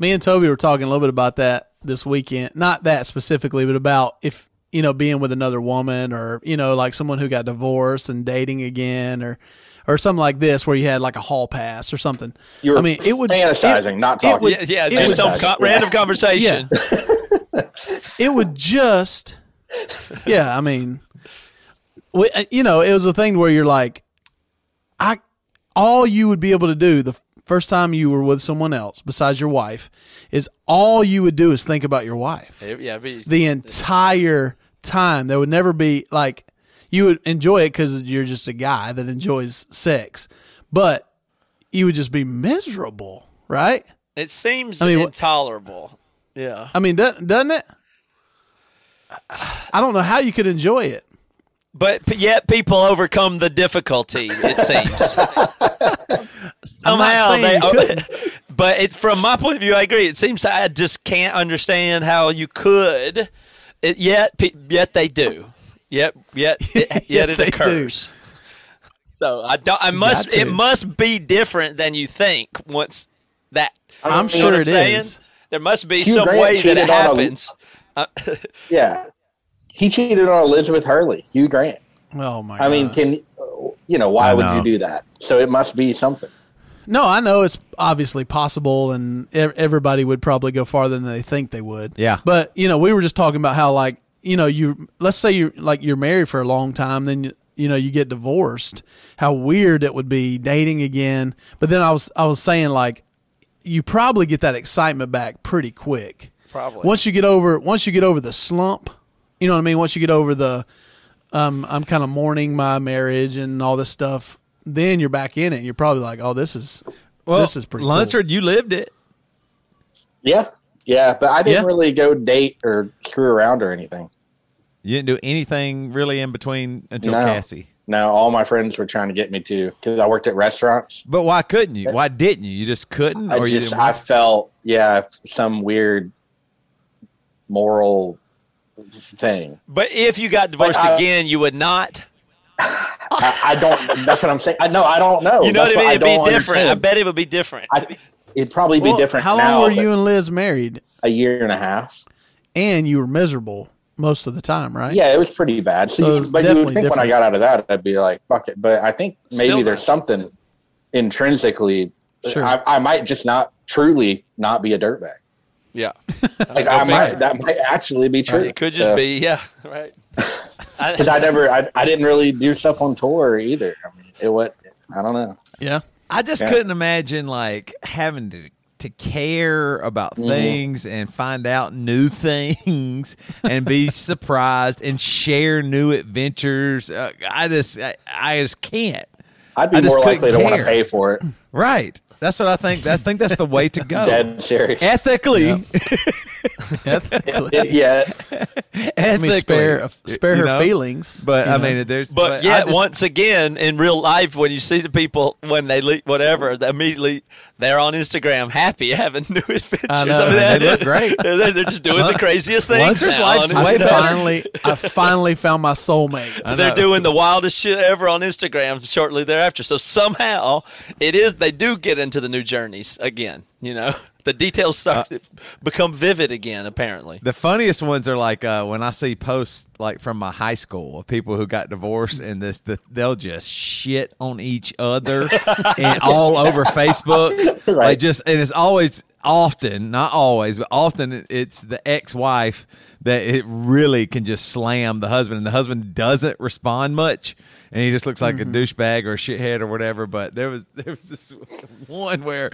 Me and Toby were talking a little bit about that this weekend. Not that specifically, but about if you know being with another woman or you know like someone who got divorced and dating again or or something like this where you had like a hall pass or something. You were I mean, it would fantasizing, it- not it talking. would- Yeah, yeah, it just would- some was- co- yeah. random conversation. it would just yeah i mean we- Uh, you know it was a thing where you're like i all you would be able to do the first time you were with someone else besides your wife is all you would do is think about your wife. Yeah, be, the entire time. There would never be like you would enjoy it because you're just a guy that enjoys sex but you would just be miserable right? It seems I mean, intolerable. Yeah. i mean doesn't it? I don't know how you could enjoy it But, but yet people overcome the difficulty. It seems somehow they. but it, from my point of view, I agree. It seems I just can't understand how you could. It, yet, pe- yet they do. Yet, yet, it, yet, Yet it they do. occurs. So I don't. I must. It must be different than you think. Once that, I'm You know sure what it I'm saying? is. There must be Hugh some Grant way that it on a- happens. Uh, yeah. He cheated on Elizabeth Hurley, Hugh Grant. Oh my! I mean, can you know why would you do that? So it must be something. no, I know it's obviously possible, and everybody would probably go farther than they think they would. Yeah. But you know, we were just talking about how like you know you let's say you like you're married for a long time, then you, you know you get divorced. How weird it would be dating again. But then I was I was saying like you probably get that excitement back pretty quick. Probably. once you get over once you get over the slump, you know what I mean. Once you get over the um, I'm kind of mourning my marriage and all this stuff. Then you're back in it. You're probably like, oh, this is Well, this is pretty. cool. Lunsford, you lived it. Yeah. Yeah. But I didn't Yeah. really go date or screw around or anything. You didn't do anything really in between until No. Cassie. No, all my friends were trying to get me to because I worked at restaurants. But why couldn't you? Why didn't you? You just couldn't, I or just didn't I felt yeah some weird thing. But if you got divorced I- again, you would not. I, I don't. That's what I'm saying. I know. I don't know. You know That's what I mean? It'd be different. I bet it would be different. I, it'd probably be different. How long now, were you and Liz married? A year and a half. And you were miserable most of the time, right? Yeah, it was pretty bad. So, So you, but you would definitely think when I got out of that, I'd be like, "Fuck it." But I think maybe Still there's not. something intrinsically. Uh, sure. I, I might just not truly not be a dirtbag. Yeah. Like I might that might actually be true. It could just be, yeah, right. because I never I, I didn't really do stuff on tour either. I mean, it what I don't know. Yeah. I just Yeah. couldn't imagine like having to to care about Mm-hmm. things and find out new things and be surprised and share new adventures. Uh, I just I, I just can't. I'd be I more couldn't likely to want to pay for it. Right. That's what I think. I think that's the way to go. Dead serious. Ethically, Ethically. yeah, I mean, spare ethically, spare you her know? feelings. But I know? mean, there's But, I yet, just- once again, in real life, when you see the people when they leave, whatever, they immediately they're on Instagram, happy, having new adventures. I know, mean, they look great. They're, they're just doing the craziest things. Lunsford's now life's way I finally, I finally found my soulmate. I they're doing the wildest shit ever on Instagram shortly thereafter. So somehow it is they do get into the new journeys again. You know, the details start become vivid again. Apparently, The funniest ones are like uh, when I see posts like from my high school of people who got divorced and this the, they'll just shit on each other and all over Facebook. Like just and it's always often, not always, but often it's the ex-wife that it really can just slam the husband and the husband doesn't respond much and he just looks like a mm-hmm. douchebag or a shithead or whatever. But there was there was this one where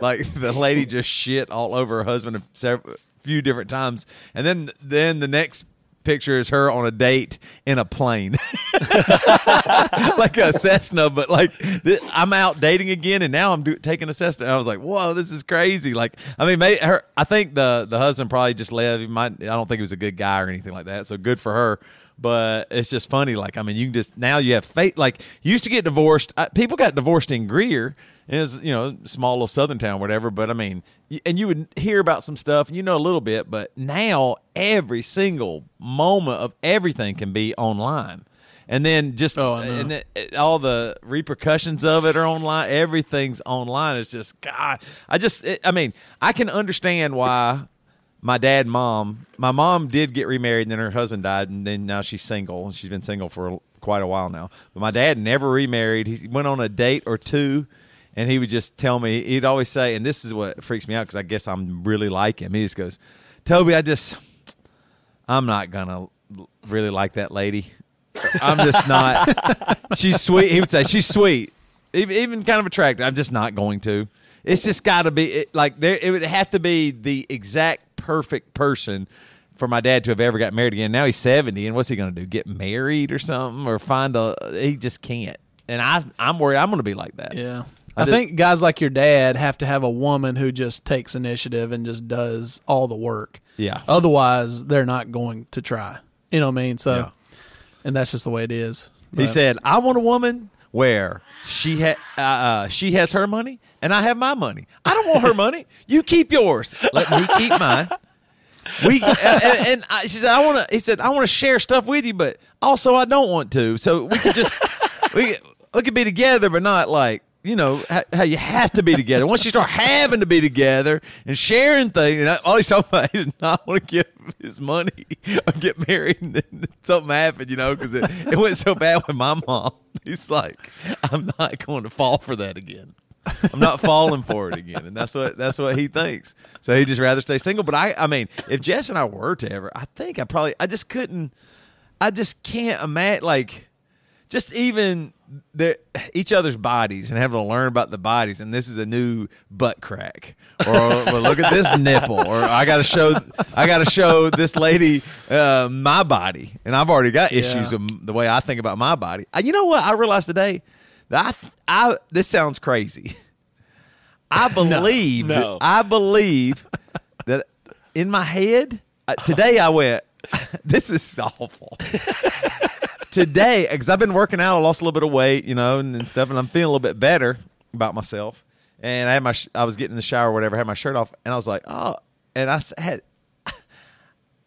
like the lady just shit all over her husband a several, few different times, and then then the next picture is her on a date in a plane, like a Cessna. But like th- I'm out dating again, and now I'm do- taking a Cessna. And I was like, whoa, this is crazy. Like I mean, may her. I think the the husband probably just left. He might. I don't think he was a good guy or anything like that. So good for her. But it's just funny. Like, I mean, you can just now you have faith. Like, you used to get divorced. Uh, people got divorced in Greer. It was, you know, small little southern town, whatever. But I mean, and you would hear about some stuff, and you know a little bit. But now every single moment of everything can be online, and then just Oh, and then eh, all the repercussions of it are online. Everything's online. It's just God. I just, it, I mean, I can understand why my dad, mom, my mom did get remarried, and then her husband died, and then now she's single, and she's been single for quite a while now. But my dad never remarried. He went on a date or two, and he would just tell me. He'd always say, and this is what freaks me out because I guess I'm really like him. He just goes, "Toby, I just, I'm not gonna really like that lady. I'm just not. she's sweet. He would say she's sweet, even, even kind of attractive. I'm just not going to. It's just got to be it, like there. It would have to be the exact perfect person for my dad to have ever got married again. Now he's 70, and what's he going to do? Get married or something, or find a? He just can't. And I, I'm worried. I'm going to be like that. Yeah. I I, just- think guys like your dad have to have a woman who just takes initiative and just does all the work. Yeah. Otherwise, they're not going to try. You know what I mean? So, Yeah. And that's just the way it is. He But- said, "I want a woman where she ha- uh, uh, she has her money and I have my money. I don't want her money. You keep yours. Let me keep mine." We uh, and, and I, she said, "I want to." He said, "I want to share stuff with you, but also I don't want to. So we could just we we could be together, but not like." You know how, you have to be together. Once you start having to be together and sharing things, and all he's talking about is not want to give his money or get married, and then something happened, you know, because it, it went so bad with my mom. He's like, I'm not going to fall for that again. I'm not falling for it again, and that's what that's what he thinks. So he'd just rather stay single. But I, I mean, if Jess and I were to ever, I think I probably, I just couldn't, I just can't imagine like, just even their each other's bodies and having to learn about the bodies. And this is a new butt crack, or look at this nipple, or I got to show, I got to show this lady uh, my body, and I've already got issues Yeah. of the way I think about my body. You know what? I realized today that I, I this sounds crazy. I believe No. that- I believe that in my head uh, today I went. This is awful. today, because I've been working out, I lost a little bit of weight, you know, and, and stuff, and I'm feeling a little bit better about myself. And I had my, sh- I was getting in the shower, or whatever, had my shirt off, and I was like, oh, and I had.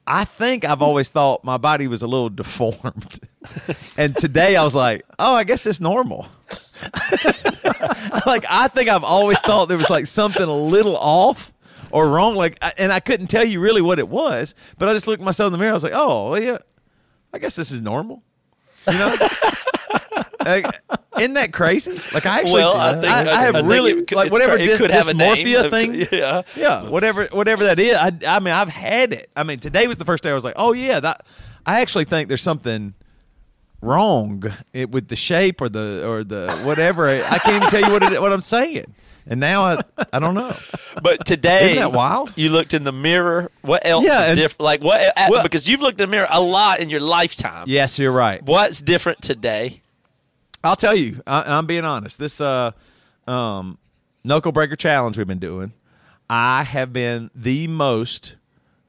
I think I've always thought my body was a little deformed. and today I was like, oh, I guess it's normal. like I think I've always thought there was like something a little off or wrong. Like, and I couldn't tell you really what it was, but I just looked myself in the mirror. I was like, oh, well, yeah, I guess this is normal. You know, like, isn't that crazy? Like, I actually, Well, I think- I, I have I think really it could- like whatever cra- it dys- could have a name. dysmorphia thing. Yeah. yeah, whatever, whatever that is. I, I mean, I've had it. I mean, today was the first day I was like, oh yeah, that. I actually think there's something wrong it, with the shape or the or the whatever. I can't even tell you what it, what I'm saying. And now I I don't know. But today, Isn't that wild? You looked in the mirror. What else Yeah, is different? Like what? Well- because you've looked in the mirror a lot in your lifetime. Yes, you're right. What's different today? I'll tell you. I, I'm being honest. This uh, um, knuckle breaker challenge we've been doing, I have been the most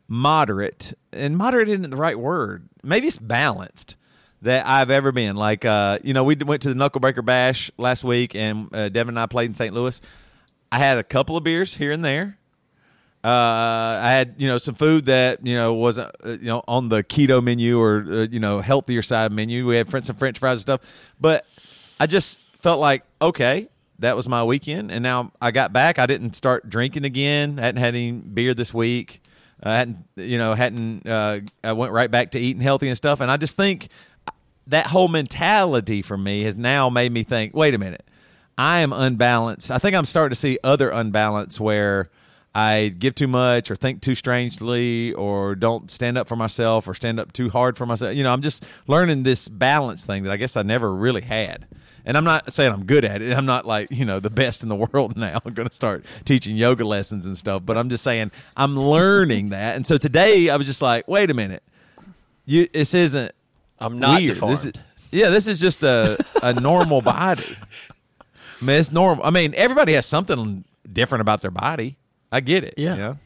moderate, and moderate isn't the right word. Maybe it's balanced that I've ever been. Like, uh, you know, we went to the knuckle breaker bash last week, and uh, Devin and I played in St. Louis. I had a couple of beers here and there. Uh, I had you know some food that you know wasn't uh, you know on the keto menu or uh, you know healthier side menu. We had some French fries and stuff, but I just felt like okay, that was my weekend, and now I got back. I didn't start drinking again. I hadn't had any beer this week. I hadn't you know hadn't. Uh, I went right back to eating healthy and stuff, and I just think that whole mentality for me has now made me think. Wait a minute. I am unbalanced. I think I'm starting to see other unbalance where I give too much or think too strangely or don't stand up for myself or stand up too hard for myself. You know, I'm just learning this balance thing that I guess I never really had. And I'm not saying I'm good at it. I'm not like, you know, the best in the world now. I'm going to start teaching yoga lessons and stuff, but I'm just saying I'm learning that. And so today I was just like, wait a minute. You this isn't I'm not weird. deformed. This is, yeah, this is just a, a normal body. I mean, it's normal. I mean, everybody has something different about their body. I get it. Yeah. You know?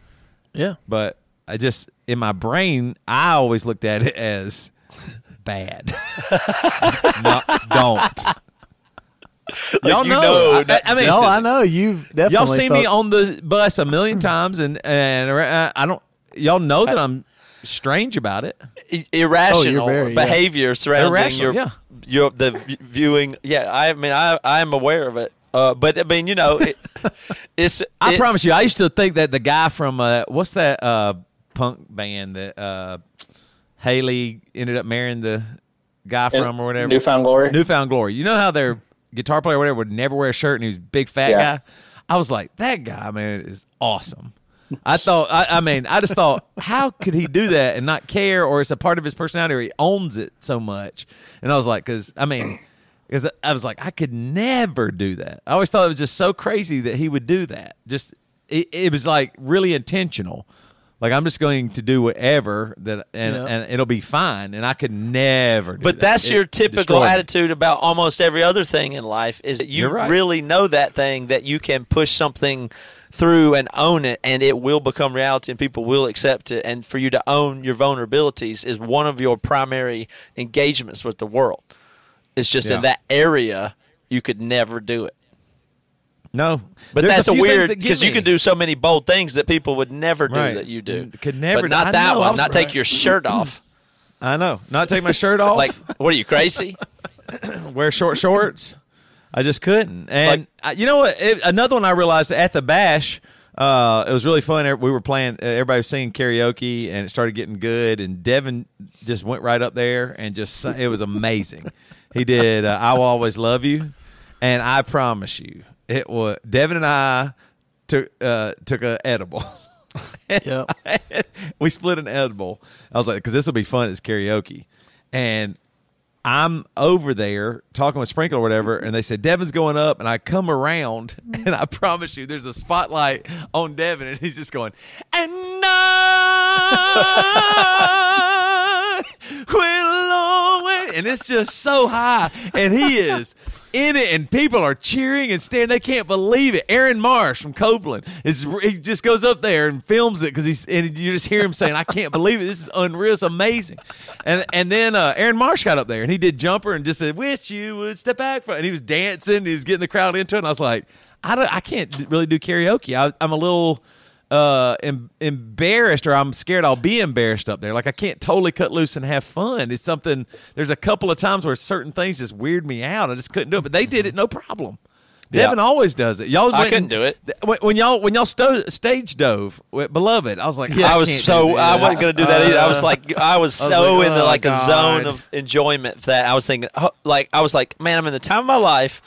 Yeah. But I just, in my brain, I always looked at it as bad. no, don't. Y'all know. know I- I, mean, No, I know you've definitely. y'all seen me on the bus a million times, and and uh, I don't. Y'all know that I'm strange about it. Irrational Oh, very, yeah. behavior surrounding Irrational, your yeah. Your the viewing. Yeah, I mean, I I'm aware of it. Uh, but I mean, you know, it, it's. I it's- promise you, I used to think that the guy from uh, what's that uh, punk band that uh, Hayley ended up marrying the guy from or whatever. New Found Glory. New Found Glory. You know how their guitar player or whatever would never wear a shirt and he was a big fat Yeah. guy? I was like, that guy, man, is awesome. I thought, I, I mean, I just thought, how could he do that and not care, or it's a part of his personality, or he owns it so much? And I was like, because I mean, because I was like, I could never do that. I always thought it was just so crazy that he would do that. Just it, it was like really intentional. Like I'm just going to do whatever that, and, Yeah. and it'll be fine. And I could never. Do But that. that's It your typical destroyed me. attitude about almost every other thing in life is that you right. really know that thing that you can push something through and own it and it will become reality and people will accept it and for you to own your vulnerabilities is one of your primary engagements with the world. It's just Yeah. in that area you could never do it. No, But There's that's a, things weird because you can do so many bold things that people would never do Right. that you do. Could never- but not I that know, one. Not take your shirt off. I know. Not take my shirt off. Like, what are you crazy? wear short shorts. I just couldn't. And I, you know what? It, another one I realized at the bash. Uh, it was really fun. We were playing. Uh, everybody was singing karaoke, and it started getting good. And Devin just went right up there and just. sang- It was amazing. he did. Uh, I will always love you, and I promise you, it was Devin and I took uh, took a edible. Yep. we split an edible. I was like, because this will be fun. It's karaoke, and I'm over there talking with Sprinkle or whatever, and they said Devin's going up, and I come around, and I promise you, there's a spotlight on Devin, and he's just going, and I will always, and it's just so high, and he is in it, and people are cheering and staring. They can't believe it. Aaron Marsh from Copeland is he just goes up there and films it because he's and you just hear him saying, "I can't believe it. This is unreal. It's amazing." And and then uh, Aaron Marsh got up there and he did jumper and just said, "Wish you would step back from." And he was dancing. He was getting the crowd into it. And I was like, "I don't. I can't really do karaoke. I, I'm a little." Uh em- embarrassed or I'm scared I'll be embarrassed up there. Like I can't totally cut loose and have fun. It's something there's a couple of times where certain things just weird me out. I just couldn't do it. But they did it no problem. Yeah. Devin always does it. Y'all I couldn't and- do it. When, when y'all when y'all sto- stage dove with beloved, I was like, Yeah, I, I was so I wasn't gonna do that either. I was Uh, like, I was I was so like, in the oh, like a zone of enjoyment that I was thinking, oh, like I was like, man, I'm in the time of my life,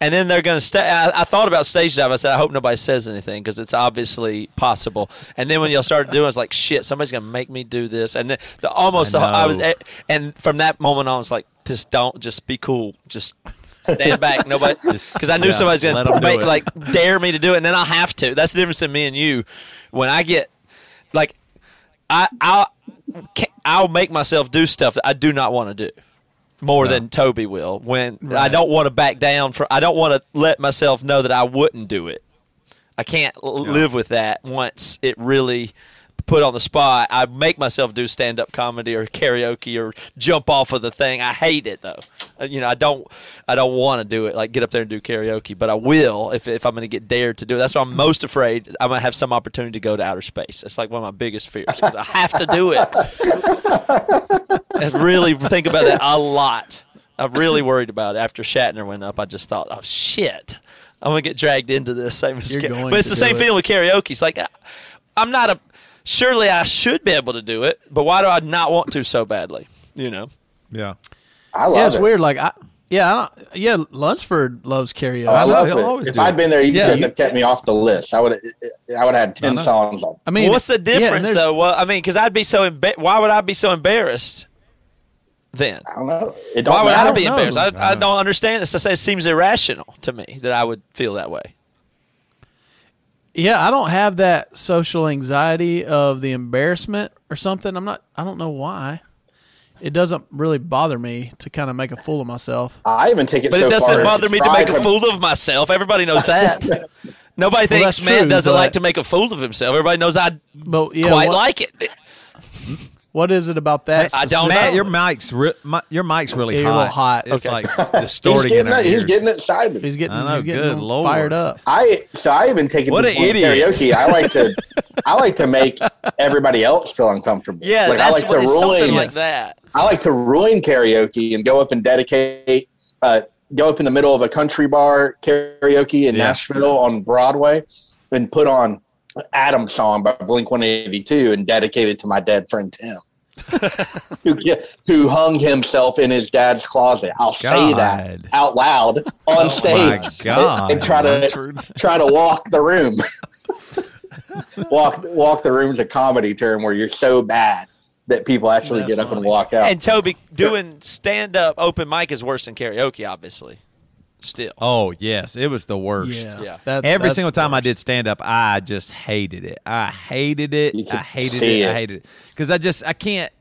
and then they're gonna stay. I, I thought about stage dive. I said, I hope nobody says anything because it's obviously possible. And then when y'all started doing, it, I was like, shit, somebody's gonna make me do this. And then the almost I the, I was, know. and from that moment on, I was like, just don't, just be cool, just. Stand back, nobody, because I knew yeah, somebody's going to make like dare me to do it, and then I'll have to. That's the difference in me and you. When I get like I I'll I'll make myself do stuff that I do not want to do more than Toby will. When I don't want to back down for I don't want to let myself know that I wouldn't do it. I can't l- live with that once it really put on the spot. I make myself do stand up comedy or karaoke or jump off of the thing. I hate it though. Uh, You know, I don't I don't want to do it like get up there and do karaoke, but I will if if I'm going to get dared to do it. That's why I'm most afraid I'm going to have some opportunity to go to outer space. It's like one of my biggest fears I have to do it. I really think about that a lot. I'm really worried about it. After Shatner went up, I just thought, oh shit, I'm gonna get dragged into this. Same going but it's the same it. feeling with karaoke. It's like I'm not a. Surely I should be able to do it, but why do I not want to so badly? You know, yeah. I love Yeah, it's it. weird. Like I, yeah, I don't, yeah. Lunsford loves karaoke. Oh, I love he'll it. If I'd it. been there, you Yeah, couldn't you- have kept me off the list. I would. I would have had ten know. songs on. I mean, what's the difference there's- though? Well, I mean, because I'd be so emba- why would I be so embarrassed then? I don't know. It don't Why would I matter. be embarrassed? I, I I don't understand. It's, it seems irrational to me that I would feel that way. Yeah, I don't have that social anxiety of the embarrassment or something. I'm not. I don't know why. It doesn't really bother me to kind of make a fool of myself. I even take it But so it doesn't as bother me to try make a fool of myself. Everybody knows that. Nobody Well, thinks Matt true, doesn't but- like to make a fool of himself. Everybody knows I But yeah, quite what- like it. What is it about that? I don't Matt, know. your mic's re- mi- your mic's really Yeah, you're a hot. little hot. It's Okay. like He's distorting in getting, our it, he's ears. getting excited. He's getting, I know, he's getting good Lord. fired up. I so I even take it What to an the point of idiot. karaoke. I like to I like to make everybody else feel uncomfortable. Yeah, like that's I like what to ruin like that. I like to ruin karaoke and go up and dedicate uh, go up in the middle of a country bar karaoke in Yeah. Nashville on Broadway and put on Adam song by Blink 182 and dedicated to my dead friend Tim. who, who hung himself in his dad's closet. I'll say that out loud on stage My God, and try to Lunsford. try to walk the room. walk walk the room's a comedy term where you're so bad that people actually That's get up and walk out. And Toby, doing stand up open mic is worse than karaoke, obviously. Still. Oh yes, it was the worst. Yeah, Yeah. That's, Every that's single time I did stand up, I just hated it. I hated it. I hated see it. I hated it because I just I can't.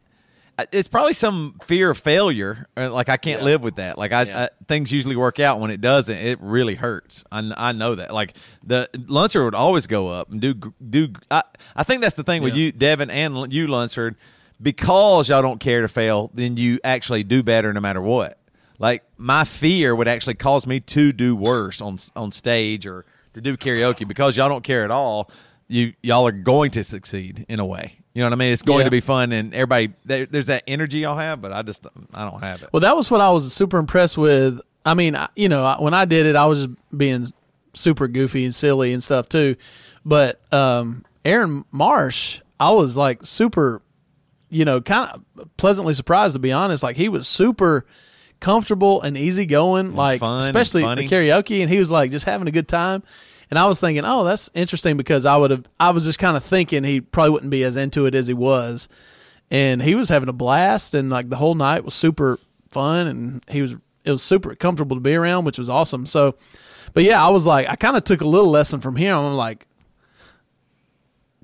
It's probably some fear of failure. uh, Like I can't Yeah. live with that. Like I, Yeah. I things usually work out. When it doesn't, it really hurts. I, I know that. Like the Lunsford would always go up and do do. I, I think that's the thing with you, Devin, and you, Lunsford, because y'all don't care to fail. Then you actually do better no matter what. Like my fear would actually cause me to do worse on on stage or to do karaoke because y'all don't care at all. You y'all are going to succeed in a way. You know what I mean? It's going Yeah. to be fun and everybody there, there's that energy y'all have, but I just I don't have it. Well, that was what I was super impressed with. I mean, I- you know, I- when I did it, I was just being super goofy and silly and stuff too. But um, Aaron Marsh, I was like super, you know, kind of pleasantly surprised to be honest. Like he was super comfortable and easygoing, like fun and especially the karaoke, and he was like just having a good time. And I was thinking, oh, that's interesting because I would have, I was just kind of thinking he probably wouldn't be as into it as he was. And he was having a blast and like the whole night was super fun and he was it was super comfortable to be around which was awesome. So but yeah i was like i kind of took a little lesson from him. I'm like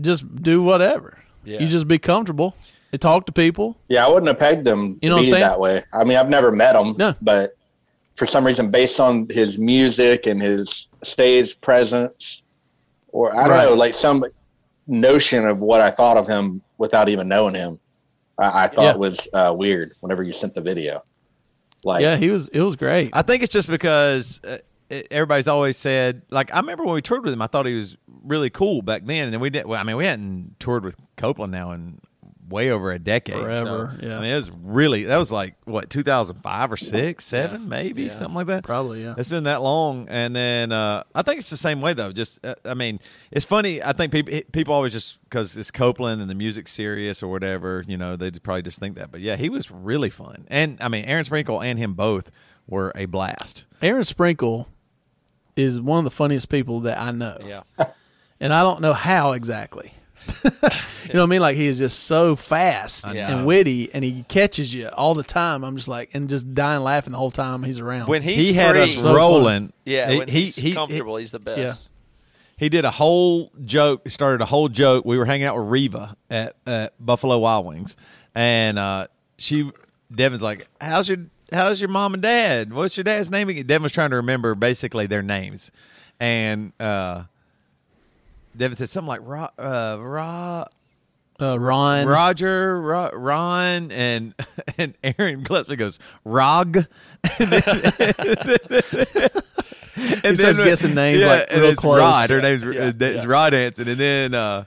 just do whatever. Yeah. you just be comfortable and talk to people Yeah, I wouldn't have pegged him You know to what I'm saying? that way. I mean, I've never met him, No. but for some reason, based on his music and his stage presence, or I don't Right. know, like some notion of what I thought of him without even knowing him, I, I thought Yeah. was uh, weird. Whenever you sent the video, like yeah he was it was great I think it's just because uh, everybody's always said like I remember when we toured with him, I thought he was really cool back then, and then we did. Well, I mean, we hadn't toured with Copeland now in way over a decade. Forever, so, yeah. I mean, it was really that was like what 2005 or six, seven, maybe Yeah. something like that. Probably, yeah. It's been that long, and then uh, I think it's the same way though. Just uh, I mean, it's funny. I think people people always just because it's Copeland and the music's serious or whatever, you know, they just probably just think that. But yeah, he was really fun, and I mean, Aaron Sprinkle and him both were a blast. aaron sprinkle is one of the funniest people that i know Yeah. and I don't know how exactly. you know what I mean? Like he is just so fast know. and witty, and he catches you all the time. I'm just like, and just dying laughing the whole time he's around. When he's he had free, us So rolling. yeah, he, when he's he- comfortable, he's the best. Yeah. He did a whole joke. He started a whole joke. We were hanging out with Reva at, at Buffalo Wild Wings, and uh, she, Devin's like, "How's your How's your mom and dad? What's your dad's name?" again?" Devin was trying to remember basically their names, and uh, Devin said something like Ro, uh, Ro, uh, Ron, Roger, Ro, Ron, and and Aaron Gillespie goes Rog. and He starts guessing names, like, real it's close. Rod. Her name's Yeah, uh, it's yeah. Rod Anson, and then uh,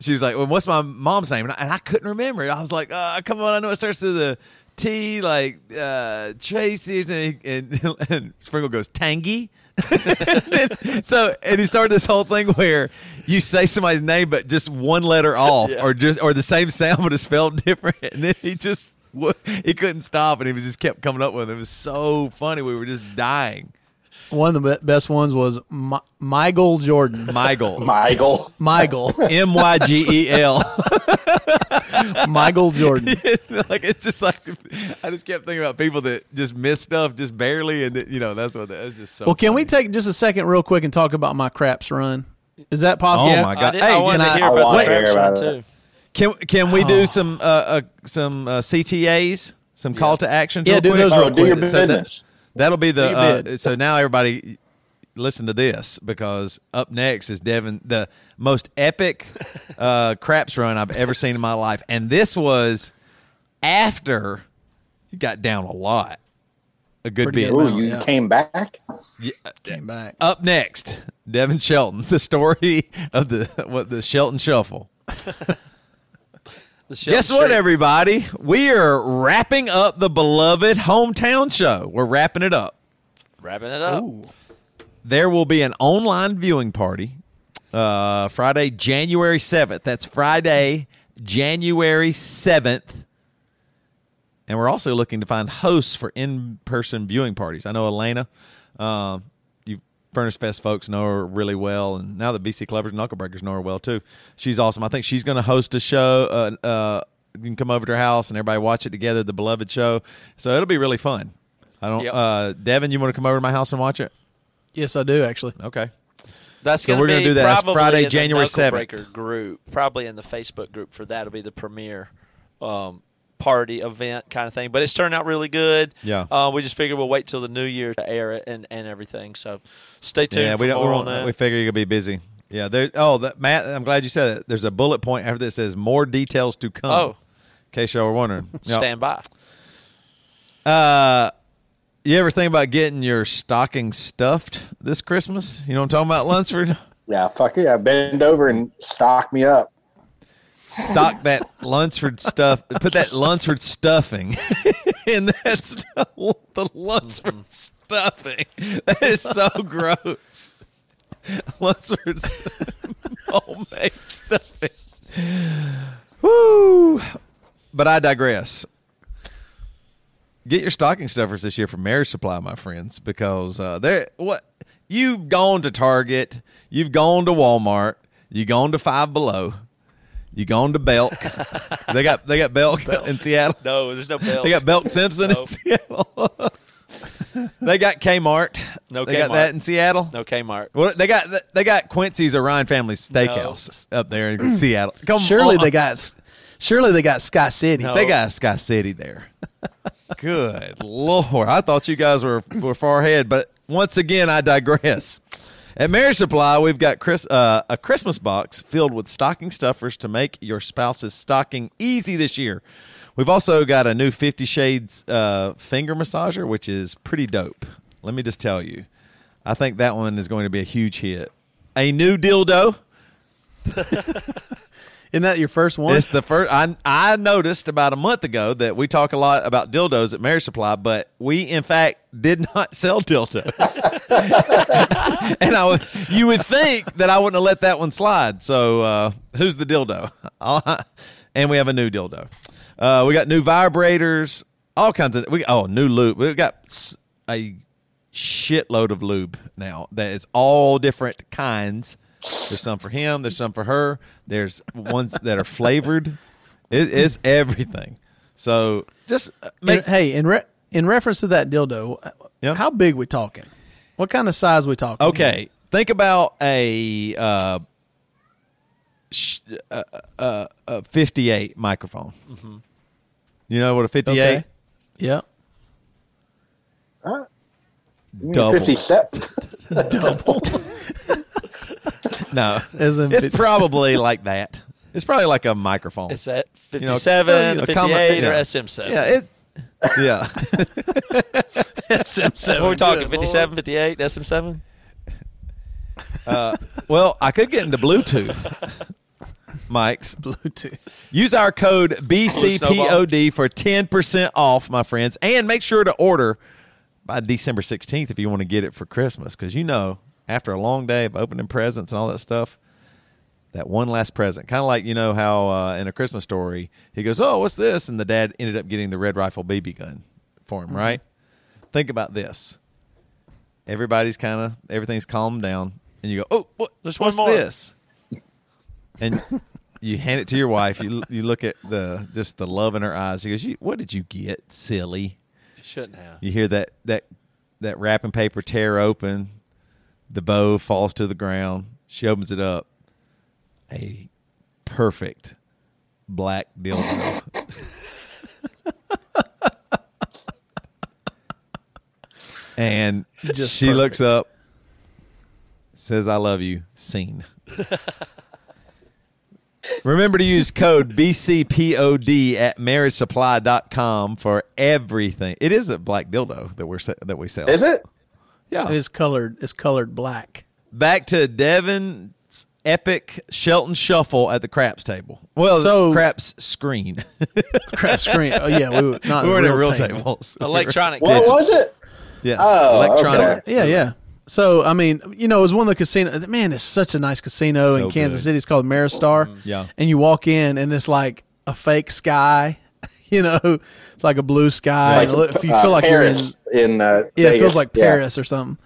she was like, "Well, what's my mom's name?" And I, and I couldn't remember it. I was like, uh, "Come on, I know it starts with a T, like uh, Tracy." And, and, and Sprinkle goes Tangy. so and he started this whole thing where you say somebody's name but just one letter off Yeah. or just or the same sound but it's spelled different and then he just he couldn't stop and he was just kept coming up with it. It was so funny. We were just dying. One of the best ones was Mi- Michael Jordan. Michael. Michael. Michael, M Y G E L. Michael Jordan. like it's just like I just kept thinking about people that just miss stuff just barely, and that, you know that's what that's just so. Well, can we take just a second, real quick, and talk about my craps run? Is that possible? Oh, my God. I, did, Hey, I can wanted I- to hear I about wanna the hear Craps about one, it. too. Can can we do some uh, uh some uh, CTAs, some call to actions? Yeah, real do quick? those Oh, real do your quick. So that- business. That'll be the uh, so now everybody listen to this because up next is Devin the most epic uh, craps run I've ever seen in my life, and this was after you got down a lot, a good Pretty bit. good. Ooh, you yeah. came back? Yeah, came back. Up next, Devin Shelton, the story of the what the Shelton Shuffle. Guess what, everybody? We are wrapping up the beloved hometown show. We're wrapping it up. Wrapping it up. Ooh. There will be an online viewing party uh, Friday, January 7th. That's Friday, January 7th. And we're also looking to find hosts for in person viewing parties. I know Elena, um, Furnace Fest folks know her really well, and now the BC Clubbers and Knucklebreakers know her well too. She's awesome. I think she's going to host a show. Uh, uh, you can come over to her house and everybody watch it together, the beloved show. So it'll be really fun. I don't. Yep. Uh, Devin, you want to come over to my house and watch it? Yes, I do actually. Okay. That's So going we're to gonna be do that. That's Friday, in January 7th. Breaker group, probably in the Facebook group for that'll be the premiere um, party event kind of thing. But it's turned out really good. Yeah. Uh, we just figured we'll wait till the new year to air it and, and everything. So stay tuned Yeah, for we don't. more We, on don't that. we figure you're gonna be busy. Yeah. There. Oh, that, Matt. I'm glad you said it. There's a bullet point after that says more details to come. Oh. In case y'all were wondering. Yep. Stand by. Uh, you ever think about getting your stocking stuffed this Christmas? You know what I'm talking about, Lunsford? Yeah, fuck yeah. Bend over and stock me up. Stock that Lunsford stuff. Put that Lunsford stuffing in that stuff. The Lunsford stuffing. That is so gross. Lunsford's homemade stuffing. Woo! But I digress. Get your stocking stuffers this year from Marriage Supply, my friends, because uh, they're what you've gone to Target, you've gone to Walmart, you've gone to Five Below, you gone to Belk. they got they got Belk, in Seattle. No, there's no bell. They got Belk Simpson Nope. in Seattle. they got Kmart. No Kmart. they got that in Seattle. no Kmart. Well, they got they got Quincy's Orion Family Steakhouse up there in Seattle. Come Surely on. they got. Surely they got Sky City. No. They got Sky City there. Good lord! I thought you guys were were far ahead, but once again, I digress. At Marriage Supply, we've got Chris, uh, a Christmas box filled with stocking stuffers to make your spouse's stocking easy this year. We've also got a new Fifty Shades uh, finger massager, which is pretty dope. Let me just tell you, I think that one is going to be a huge hit. A new dildo. Isn't that your first one? It's the first. I I noticed about a month ago that we talk a lot about dildos at Marriage Supply, but we in fact did not sell dildos. and I would, you would think that I wouldn't have let that one slide. So uh, who's the dildo? and we have a new dildo. Uh, we got new vibrators, all kinds of. We oh new lube. We've got a shitload of lube now that is all different kinds. There's some for him. There's some for her. There's ones that are flavored. It is everything. So just uh, In- hey, in re- in reference to that dildo, Yep. how big we talking? What kind of size we talking? okay. Think about a uh, sh- uh, uh, uh, 58 microphone. You know what a 58? Okay. Yep. Double. 57. Double. No, As in it's 50 probably like that. It's probably like a microphone. It's at You 57, you know, 58, common- or yeah. SM7. Yeah, it. Yeah, SM7. What are we talking? Good 57, 58, SM7? Uh, well, I could get into Bluetooth, Mike's. Bluetooth. Use our code BCPOD for 10% off, my friends. And make sure to order by December 16th if you want to get it for Christmas. Because you know, after a long day of opening presents and all that stuff, that one last present. Kind of like, you know, how uh, in a Christmas story, he goes, Oh, what's this? And the dad ended up getting the Red Rifle BB gun for him, right? Think about this. Everybody's kind of, everything's calmed down. And you go, Oh, what, Just one what's more." this? And you hand it to your wife. You you look at the just the love in her eyes. She goes, you, "What did you get, silly?" You shouldn't have. You hear that that that wrapping paper tear open. The bow falls to the ground. She opens it up. A perfect black dildo. and Just she looks up, says, "I love you." Scene. Remember to use code BCPOD at marriagesupply.com for everything. It is a black dildo that we're that we sell. Is it? Yeah. It is colored. It's colored black. Back to Devin's epic Shelton shuffle at the craps table. Well, So- craps screen. Crap screen. Oh yeah, we were not we a weren't at real real table. tables. Electronic. What was it? Yes. Oh, electronic. okay. Yeah, yeah. So I mean, you know, it was one of the casino. Man, it's such a nice casino So in Kansas good. City. It's called Ameristar. Yeah. And you walk in, and it's like a fake sky. You know, it's like a blue sky. Like, if you uh, feel like Paris you're in, in, uh, yeah, it feels like Yeah. Paris or something.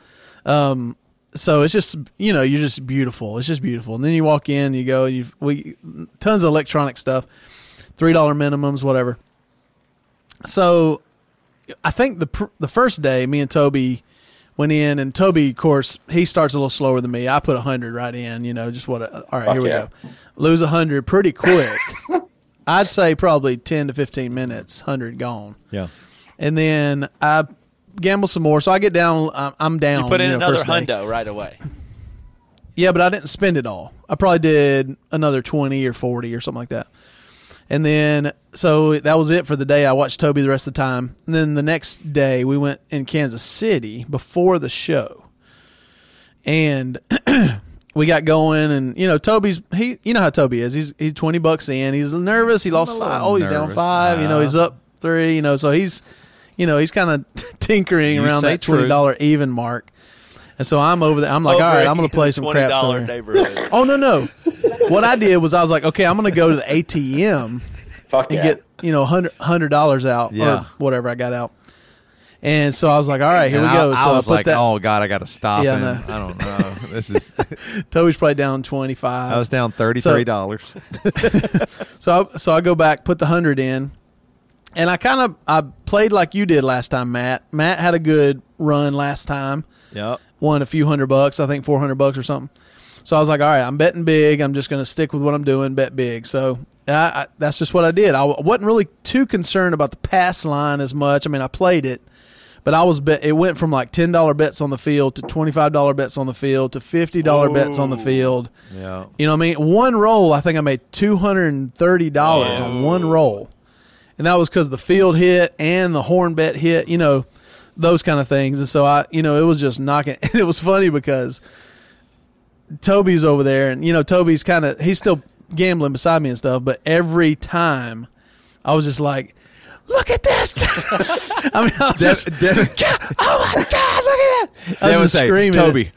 Um, so it's just you know you're just beautiful. It's just beautiful. And then you walk in, you go, you we tons of electronic stuff, three dollar minimums, whatever. So I think the pr- the first day, me and Toby went in, and Toby, of course, he starts a little slower than me. I put hundred right in, you know, just what. A, all right, Fuck here we yeah. go. Lose hundred pretty quick. I'd say probably ten to fifteen minutes, hundred gone, Yeah. and then I gamble some more. So I get down. I'm- I'm down. You put in know, another first day. hundo right away. Yeah, but I didn't spend it all. I probably did another 20 or 40 or something like that. And then, so that was it for the day. I watched Toby the rest of the time. And then the next day, we went in Kansas City before the show. And we got going. And, you know, Toby's, he, you know how Toby is. He's, he's 20 bucks in. He's nervous. He lost five. Oh, he's down nervous. five. You know, Uh. he's up three, you know, so he's, you know, he's kind of tinkering around that true. $20 even mark. And so I'm over there. I'm like, Over all right, I'm going to play some craps $20 over here. neighborhood. Oh no no! What I did was I was like, okay, I'm going to go to the ATM Fuck and yeah. get you know hundred dollars out Yeah. or whatever I got out. And so I was like, all right, here And we go. I, so I was put like, that. oh God, I got to stop Yeah, I him. know. I don't know. This is. Toby's probably down twenty five. I was down thirty three dollars. So I, so I go back, put the hundred in, and I kind of I played like you did last time, Matt. Matt had a good run last time. yep. won a few hundred bucks, I think 400 bucks or something. So I was like, all right, I'm betting big. I'm just going to stick with what I'm doing, bet big. So I, I, that's just what I did. I wasn't really too concerned about the pass line as much. I mean, I played it, but I was bet. It went from like ten dollar bets on the field to twenty five dollar bets on the field to fifty dollar bets on the field. Yeah. You know what I mean? One roll, I think I made two hundred and thirty dollars on one roll, and that was because the field hit and the horn bet hit. You know, those kind of things. And so I, you know, it was just knocking. And it was funny because Toby's over there, and you know, Toby's kind of he's still gambling beside me and stuff. But every time, I was just like. Look at this! I mean, I was just, Devin, oh my god, look at that! I was say, screaming. Toby,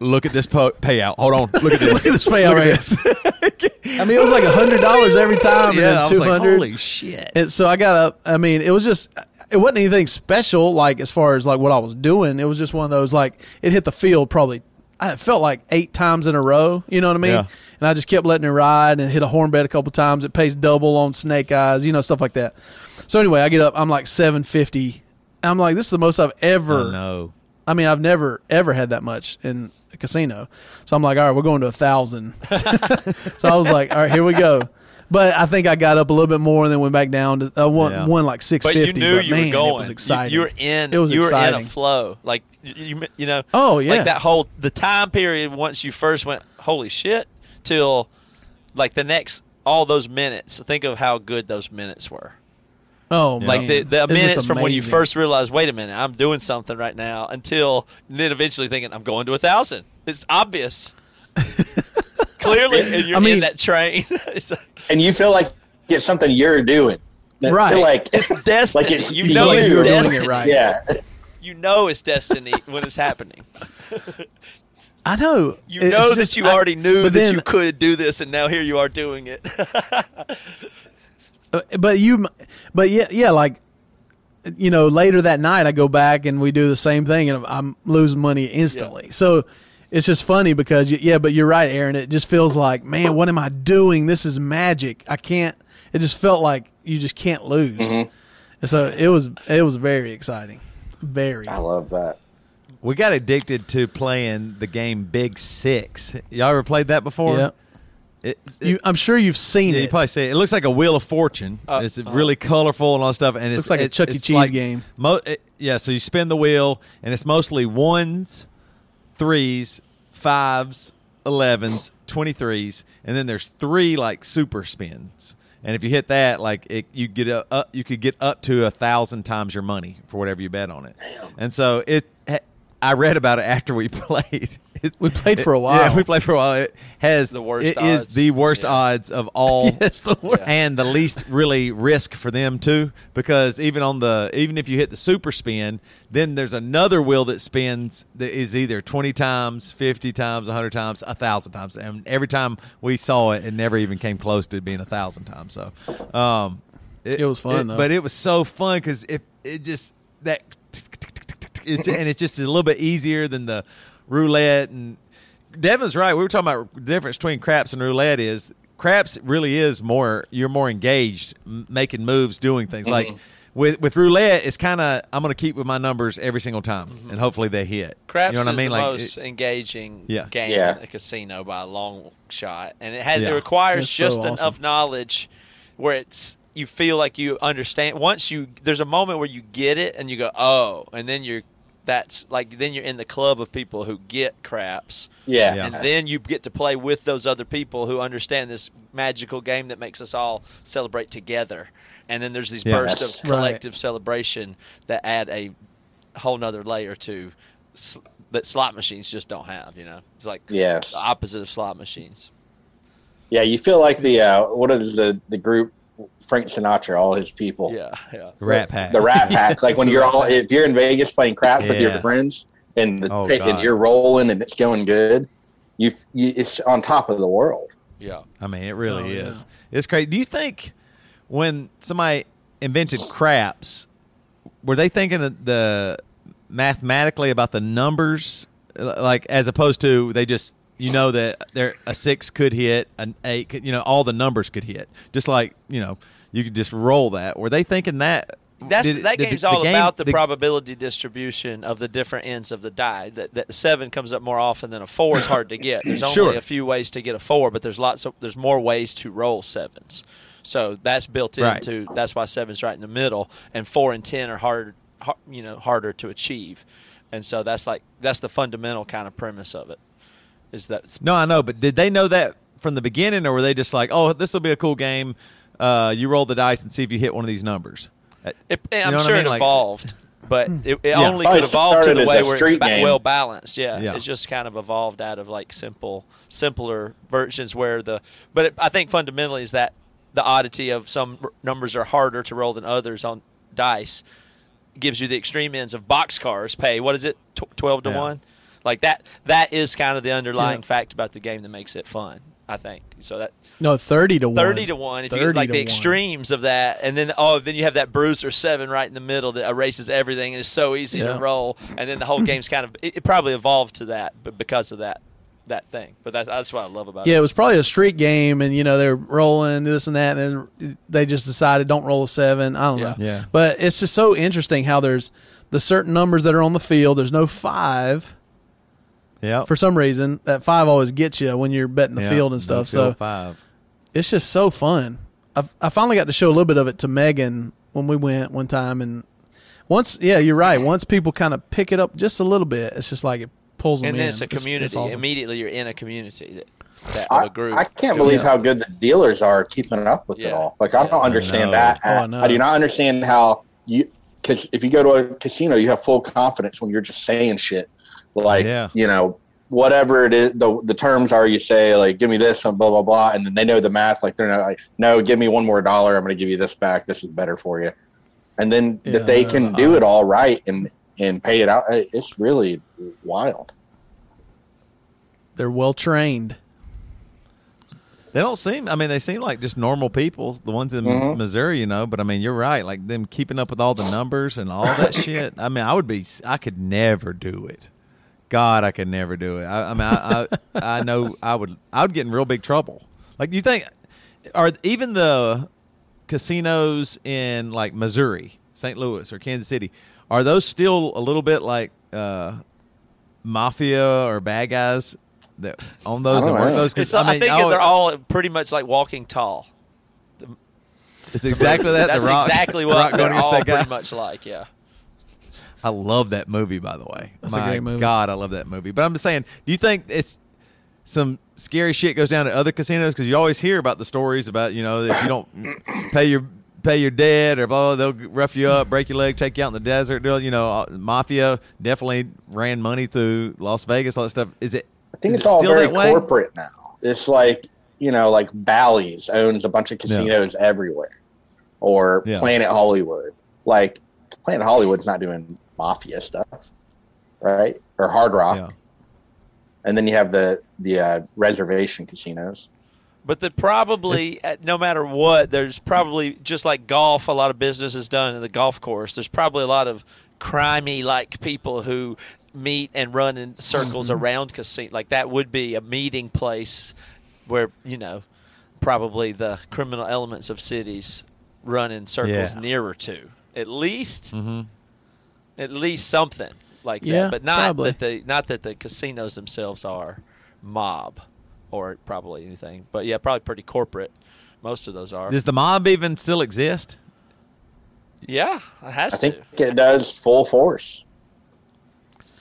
look at this po- payout. Hold on. Look at this. Look at this payout right here. I mean, it was like a hundred dollars every time, yeah, I and was then two like, holy shit. and so I got up. I mean, it was just it wasn't anything special, like as far as like what I was doing. It was just one of those like it hit the field probably. I felt like eight times in a row. You know what I mean? Yeah. And I just kept letting it ride and hit a horn bet a couple times. It pays double on snake eyes, you know, stuff like that. So anyway, I get up. I'm like seven fifty. I'm like, this is the most I've ever. Oh, no. I mean, I've never ever had that much in a casino. So I'm like, all right, we're going to a thousand. so I was like, all right, here we go. But I think I got up a little bit more and then went back down to uh, one, Yeah. one like six fifty. But you fifty. knew you man, were going. It was exciting. You, you were in. It was you were exciting. in a flow. Like you, you, you know. Oh, yeah. Like that whole the time period once you first went, holy shit, till like the next all those minutes. Think of how good those minutes were. oh, Like man. the, the It's minutes from when you first realized, wait a minute, I'm doing something right now, until then eventually thinking, I'm going to a thousand. It's obvious. Clearly, and you're I mean- in that train. and you feel like it's something you're doing. Right. like it's destiny. Like it- you you know feel like it's you were doing it destiny. right. yeah. You know it's destiny when it's happening. I know. You It's know just- that you I- already knew that then- you could do this, and now here you are doing it. Uh, but you but yeah yeah like you know later that night i go back and we do the same thing and i'm losing money instantly. So it's just funny because yeah but you're right aaron. It just feels like man what am i doing? This is magic. I can't it just felt like you just can't lose. And so it was it was very exciting. Very. I love that. We got addicted to playing the game Big Six. Y'all ever played that before? yeah It, it- you, i'm sure you've seen yeah, you probably see it. It looks like a Wheel of Fortune. Uh, it's really colorful and all that stuff, and it's Looks like a Chuck E. Cheese like game. Mo- it- yeah, so you spin the wheel, and it's mostly ones, threes, fives, 11s, 23s, and then there's three like super spins. And if you hit that, like it, you get a, up, you could get up to a thousand times your money for whatever you bet on it. And so it, I read about it after we played. It- We played for a while. Yeah, we played for a while. It has The worst odds. It is the worst Yeah. odds of all Yes, the worst. and the least really risk for them too because even on the even if you hit the super spin then there's another wheel that spins that is either 20 times 50 times 100 times 1000 times and every time we saw it it never even came close to being a thousand times so um It was fun, though. but it was so fun because if it just that it's, and it's just a little bit easier than the roulette and Devin's right. We were talking about the difference between craps and roulette is craps really is more you're more engaged making moves, doing things. Like mm-hmm. with with roulette, it's kind of I'm going to keep with my numbers every single time, mm-hmm. and hopefully they hit. Craps you know what is I mean? the like most engaging Yeah. game Yeah. in a casino by a long shot, and it has Yeah. it requires It's so just awesome. enough knowledge where it's you feel like you understand. Once you there's a moment where you get it and you go oh, and then you're that's like then you're in the club of people who get craps. Yeah. Yeah. And then you get to play with those other people who understand this magical game that makes us all celebrate together. And then there's these Yeah. bursts of collective celebration that add a whole nother layer to s- that slot machines just don't have. You know, it's like Yes. the opposite of slot machines. Yeah, you feel like the uh, what is the the group Frank Sinatra, all his people. Yeah, yeah. Rat Pack. The Rat Pack. Like when you're all if you're in Vegas playing craps with your friends and the Oh, ta- and you're rolling and it's going good, you, you it's on top of the world. Yeah. I mean, it really Oh, is. yeah. It's crazy. Do you think when somebody invented craps, were they thinking of the mathematically about the numbers, like as opposed to they just you know that there a six could hit, an eight, could, you know, all the numbers could hit, just like you know you could just roll that. Were they thinking that? That's Did- that did game's the all game- about the, the- probability distribution of the different ends of the die. That that seven comes up more often than a four is hard to get. There's only Sure. a few ways to get a four, but there's lots of there's more ways to roll sevens. So that's built Right. into that's why seven's right in the middle, and four and ten are hard, har you know, harder to achieve. And so that's like that's the fundamental kind of premise of it. Is that No, I know, but did they know that from the beginning, or were they just like, "Oh, this will be a cool game. Uh, you roll the dice and see if you hit one of these numbers." Uh, It, You I'm know what I sure mean? it Like- evolved, but it, it Yeah. only Probably could evolve to the as way where it's ba- well balanced. Yeah, Yeah. it's just kind of evolved out of like simple, simpler versions where the. But it, I think fundamentally is that the oddity of some r- numbers are harder to roll than others on dice gives you the extreme ends of box cars. pay. What is it, tw- twelve to Yeah. one? Like that. That is kind of the underlying Yeah. fact about the game that makes it fun. I think so. That No, thirty to one. thirty to one. If you use like to the one. extremes of that, and then oh, then you have that bruiser seven right in the middle that erases everything and is so easy Yeah. to roll, and then the whole game's kind of it, it probably evolved to that, but because of that that thing. But that's that's what I love about Yeah, it. Yeah, it was probably a street game, and you know they're rolling this and that, and then they just decided don't roll a seven. I don't Yeah. know. Yeah. But it's just so interesting how there's the certain numbers that are on the field. There's no five yeah, for some reason. That five always gets you when you're betting the Yeah, field and stuff. So five. it's just so fun. I, I finally got to show a little bit of it to Megan when we went one time, and once, yeah, you're right. Once people kind of pick it up just a little bit, it's just like it pulls them And in. then it's a community. awesome. Immediately, you're in a community that, that I, group. I can't believe it. how good the dealers are keeping up with it all. Like I Yeah. don't understand know. that. Oh, I. I do not understand how you because if you go to a casino, you have full confidence when you're just saying shit like Yeah. you know whatever it is the the terms are you say like give me this and blah blah blah and then they know the math like they're not like no give me one more dollar I'm going to give you this back this is better for you and then Yeah, that they can the do it all right and and pay it out it's really wild. They're well trained. They don't seem. I mean, they seem like just normal people. The ones in Mhm. Missouri, you know. But I mean, you're right. Like them keeping up with all the numbers and all that shit. I mean, I would be. I could never do it. God, I could never do it. I, I mean, I, I, I know I would. I would get in real big trouble. Like, you think are even the casinos in like Missouri, St. Louis, or Kansas City? Are those still a little bit like uh, mafia or bad guys that own those and don't work know. those? 'Cause, It's, I, think oh, they're all pretty much like walking tall. It's exactly that. That's the rock, exactly the what rock they're all that guy. pretty much like. Yeah. I love that movie, by the way. That's a My great movie. God, I love that movie. But I'm just saying, do you think it's some scary shit goes down at other casinos? Because you always hear about the stories about you know if you don't pay your pay your debt or blah, blah, they'll rough you up, break your leg, take you out in the desert. You know, uh, mafia definitely ran money through Las Vegas, all that stuff. Is it? I think it's it all still very that way? corporate now. It's like you know, like Bally's owns a bunch of casinos everywhere, or Yeah. Planet Hollywood. Like Planet Hollywood's not doing mafia stuff, right? Or Hard Rock, Yeah. and then you have the the uh, reservation casinos. But the probably uh, no matter what, there's probably just like golf. A lot of business is done in the golf course. There's probably a lot of crimey like people who meet and run in circles around casino. Like that would be a meeting place where you know probably the criminal elements of cities run in circles Yeah. nearer to at least Mm-hmm. At least something like Yeah, that. But not probably. that the not that the casinos themselves are mob or probably anything. But yeah, probably pretty corporate. Most of those are. Does the mob even still exist? yeah, it has I think it does full force.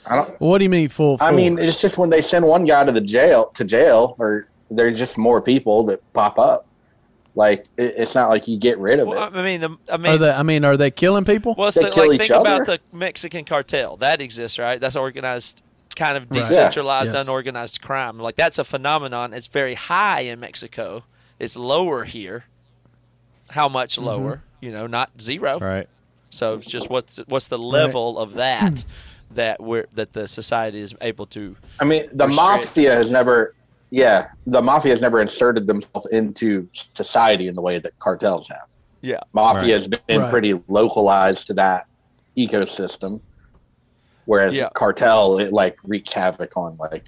I don't. What do you mean full force? I mean, it's just when they send one guy to the jail to jail, or there's just more people that pop up. Like it, it's not like you get rid of Well, it. I mean, the, I are mean, they? I mean, are they killing people? well, it's They the, kill like each think about the Mexican cartel that exists, right? That's organized, kind of Right. decentralized, Yeah. Yes. unorganized crime. Like that's a phenomenon. It's very high in Mexico. It's lower here. How much Mm-hmm. lower? You know, not zero. Right. So it's just what's what's the level of that that we're that the society is able to I mean, the restrict. mafia has never, yeah, the mafia has never inserted themselves into society in the way that cartels have. yeah Mafia Right. has been Right. pretty localized to that ecosystem, whereas Yeah. cartel it like wreaks havoc on like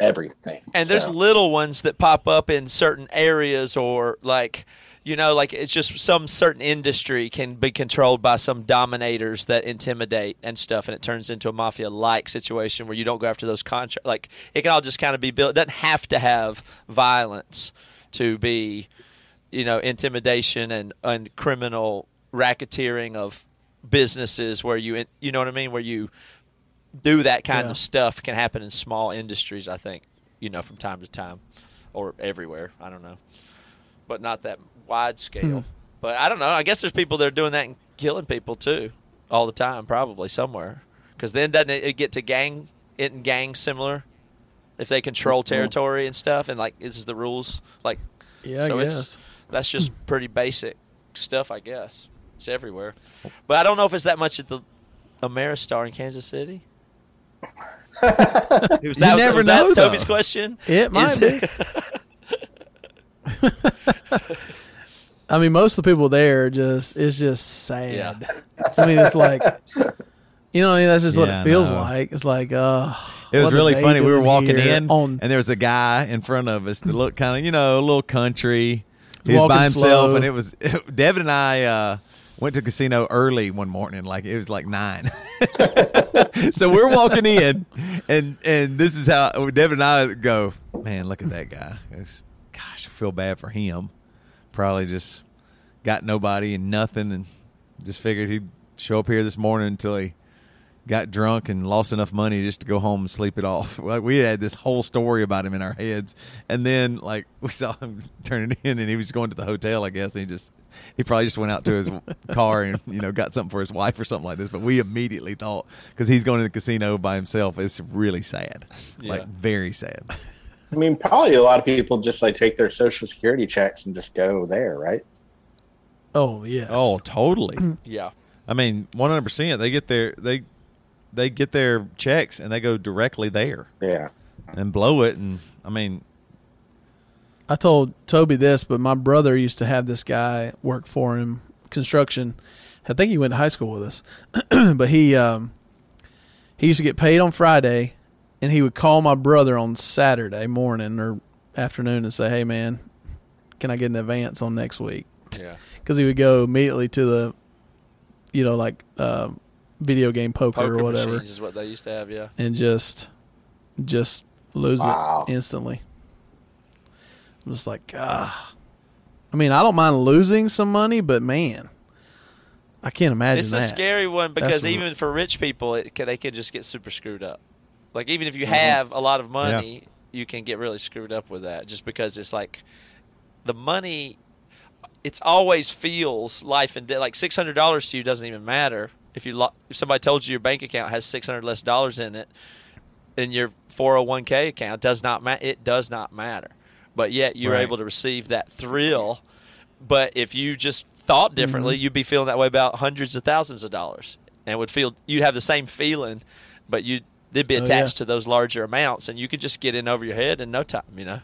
everything. and there's little ones that pop up in certain areas or like you know like it's just some certain industry can be controlled by some dominators that intimidate and stuff and it turns into a mafia like situation where you don't go after those contracts like it can all just kind of be built it doesn't have to have violence to be you know intimidation and, and criminal racketeering of businesses where you you know what I mean where you do that kind Yeah. of stuff can happen in small industries I think you know from time to time or everywhere I don't know but not that wide hmm. scale but I don't know I guess there's people that are doing that and killing people too all the time probably somewhere because then doesn't it get to gang it in gangs similar if they control mm-hmm. territory and stuff and like this is the rules like yeah, I so guess. it's that's just hmm. pretty basic stuff, I guess. It's everywhere, oh. but I don't know if it's that much at the Ameristar in Kansas City. was You never was that know, Toby's question? It might Is- be. I mean, most of the people there just it's just sad. I mean, it's like you know, I mean, that's just what Yeah, I it feels know. like. It's like, uh, It was really funny. We were walking in, on and there was a guy in front of us that looked kind of, you know, a little country. He was Walking by himself, slow. and it was Devin and I uh, went to the casino early one morning, like it was like nine. so we're walking in, and and this is how Devin and I go. Man, look at that guy. It's- gosh, I feel bad for him. Probably just got nobody and nothing, and just figured he'd show up here this morning until he got drunk and lost enough money just to go home and sleep it off. Like we had this whole story about him in our heads, and then like we saw him turning in, and he was going to the hotel, I guess. And he just he probably just went out to his car and you know got something for his wife or something like this. But we immediately thought because he's going to the casino by himself, it's really sad, Yeah. like very sad. I mean, probably a lot of people just like take their social security checks and just go there, right? oh yes, Oh, totally. Yeah, I mean, one hundred percent. They get their they they get their checks and they go directly there Yeah. and blow it. And I mean, I told Toby this, but my brother used to have this guy work for him, construction. I think he went to high school with us, but he um, he used to get paid on Friday, and he would call my brother on Saturday morning or afternoon and say, "Hey, man, can I get an advance on next week?" yeah. Because he would go immediately to the, you know, like uh, video game poker, Poker or whatever, machines is what they used to have. Yeah, and just just lose Wow. it instantly. I'm just like, ah. I mean, I don't mind losing some money, but man, I can't imagine it's a that. scary one because That's- even for rich people, it can, they can just get super screwed up. Like even if you Mm-hmm. have a lot of money, you can get really screwed up with that just because it's like the money it's always feels life and death like $600 to you doesn't even matter if you lo- if somebody told you your bank account has 600 less dollars in it and your 401k account does not ma- it does not matter but yet you're Right. able to receive that thrill but if you just thought differently Mm-hmm. you'd be feeling that way about hundreds of thousands of dollars and would feel you'd have the same feeling but you they'd be Oh, attached yeah. to those larger amounts and you could just get in over your head in no time you know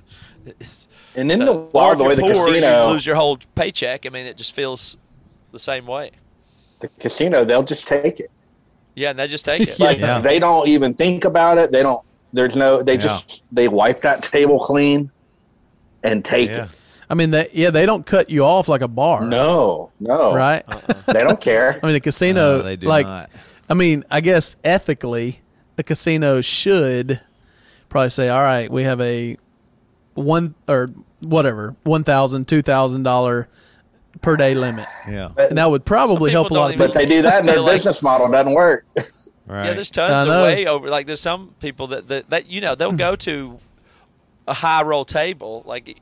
And in so- the or wild, if the way you're the poor, casino, you lose your whole paycheck i mean it just feels the same way the casino, they'll just take it. yeah and they just take it Like Yeah. they don't even think about it. They don't. There's no. They just they wipe that table clean and take Yeah. it. I mean, they, yeah, they don't cut you off like a bar, No, no, right? They don't care. I mean, a casino, No, they do like, not. I mean, I guess ethically, a casino should probably say, all right, we have a one or whatever, one thousand, two thousand dollar per day limit, Yeah. and that would probably help a lot of people. But they do that, and their Feel like- business model doesn't work. Right. Yeah, there's tons of know. way over. Like there's some people that, that that you know they'll go to a high roll table. Like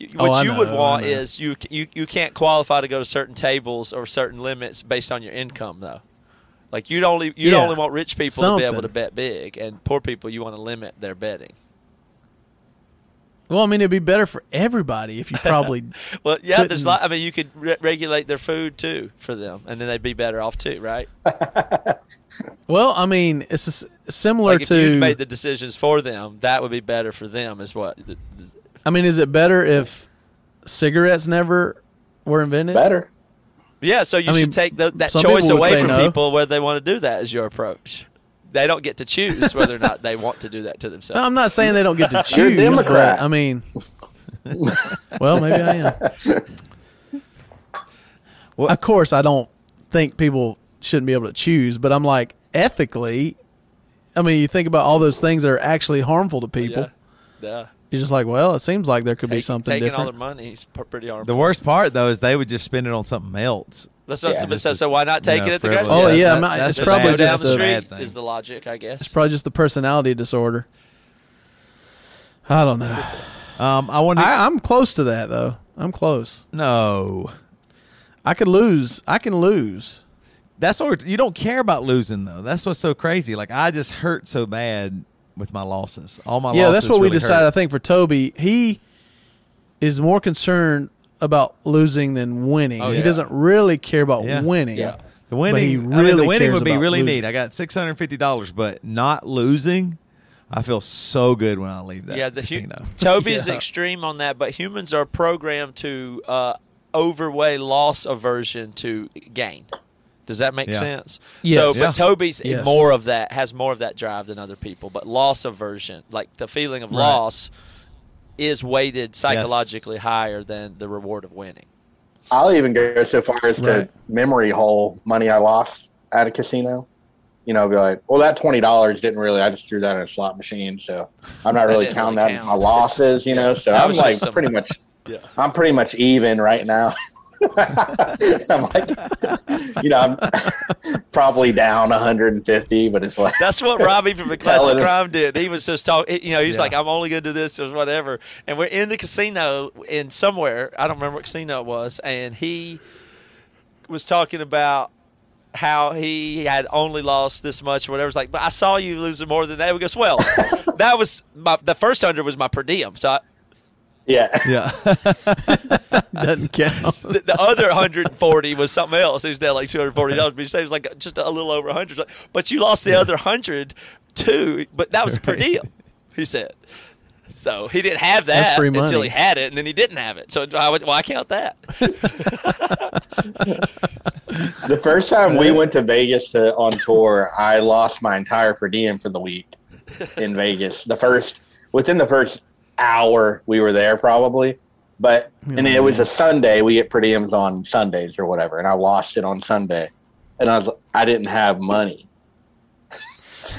y- Oh, what you would know, I want is you you you can't qualify to go to certain tables or certain limits based on your income though. Like you'd only you'd Yeah. only want rich people to be able to bet big, and poor people you want to limit their betting. Well, I mean, it'd be better for everybody if you probably. Well, yeah, there's Couldn't- lot. I mean, you could re- regulate their food too for them, and then they'd be better off too, right? well, I mean, it's a s similar Like if to. you made the decisions for them, that would be better for them, is what. the- the- I mean, is it better if cigarettes never were invented? Better. Yeah, so you I should mean, take tho- that choice away from no. people whether they want to do that. Is your approach? They don't get to choose whether or not they want to do that to themselves. I'm not saying they don't get to choose. You're a Democrat. I mean, well, maybe I am. Well- of course, I don't think people shouldn't be able to choose, but I'm like ethically. I mean, you think about all those things that are actually harmful to people. yeah, yeah. You're just like, well, it seems like there could be Take- something taking different. all their money is p- pretty harmful. The worst part though is they would just spend it on something else. That's what, Yeah, so, just so, as, so why not take you know, it at the frivolous. Oh, yeah, that- my- that's it's a probably go bad- down just the a- street bad thing. is the logic, I guess. It's probably just the personality disorder. I don't know. Um, I want to I, I'm close to that though. I'm close. no. I could lose. I can lose. That's what we're- you don't care about losing though. That's what's so crazy. Like I just hurt so bad with my losses. All my yeah, losses that's what we really decided. I think for Toby, he is more concerned about losing than winning. Oh, He doesn't really care about Yeah. winning. Yeah. The But winning, he I mean, really the winning cares would be really losing. neat. I got six hundred fifty dollars, but not losing, I feel so good when I leave that yeah, the hu- casino. Toby's Yeah. extreme on that, but humans are programmed to uh, overweigh loss aversion to gain. Does that make Yeah. sense? Yes. So, but Yes. Toby's Yes. more of that has more of that drive than other people. But loss aversion, like the feeling of Right. loss, is weighted psychologically higher than the reward of winning. I'll even go so far as to memory hole money I lost at a casino. You know, be like, well, that twenty dollars didn't really. I just threw that in a slot machine, so I'm not really counting really that as count. my losses. You know, so I'm like some- pretty much. Yeah. I'm pretty much even right now. I'm like, you know, I'm probably down 150, but it's like That's what Robbie from the Classic Crime did. He was just talking, you know, he's Yeah. like, I'm only going to do this or whatever. And we're in the casino in somewhere. I don't remember what casino it was. And he was talking about how he had only lost this much or whatever. It's like, but I saw you losing more than that. He goes, well, that was my, the first hundred was my per diem. So I, yeah. Yeah, Doesn't count. the, the other 140 was something else. He was down like $240. But he said it was like just a little over 100. But you lost the other 100 too. But that was per diem, he said. So he didn't have that until he had it, and then he didn't have it. So I would, why count that? The first time we went to Vegas to, on tour, I lost my entire per diem for the week in Vegas. The first within the first hour we were there, probably. But and it was a Sunday. We get per diems on Sundays or whatever, and I lost it on Sunday, and I was I didn't have money.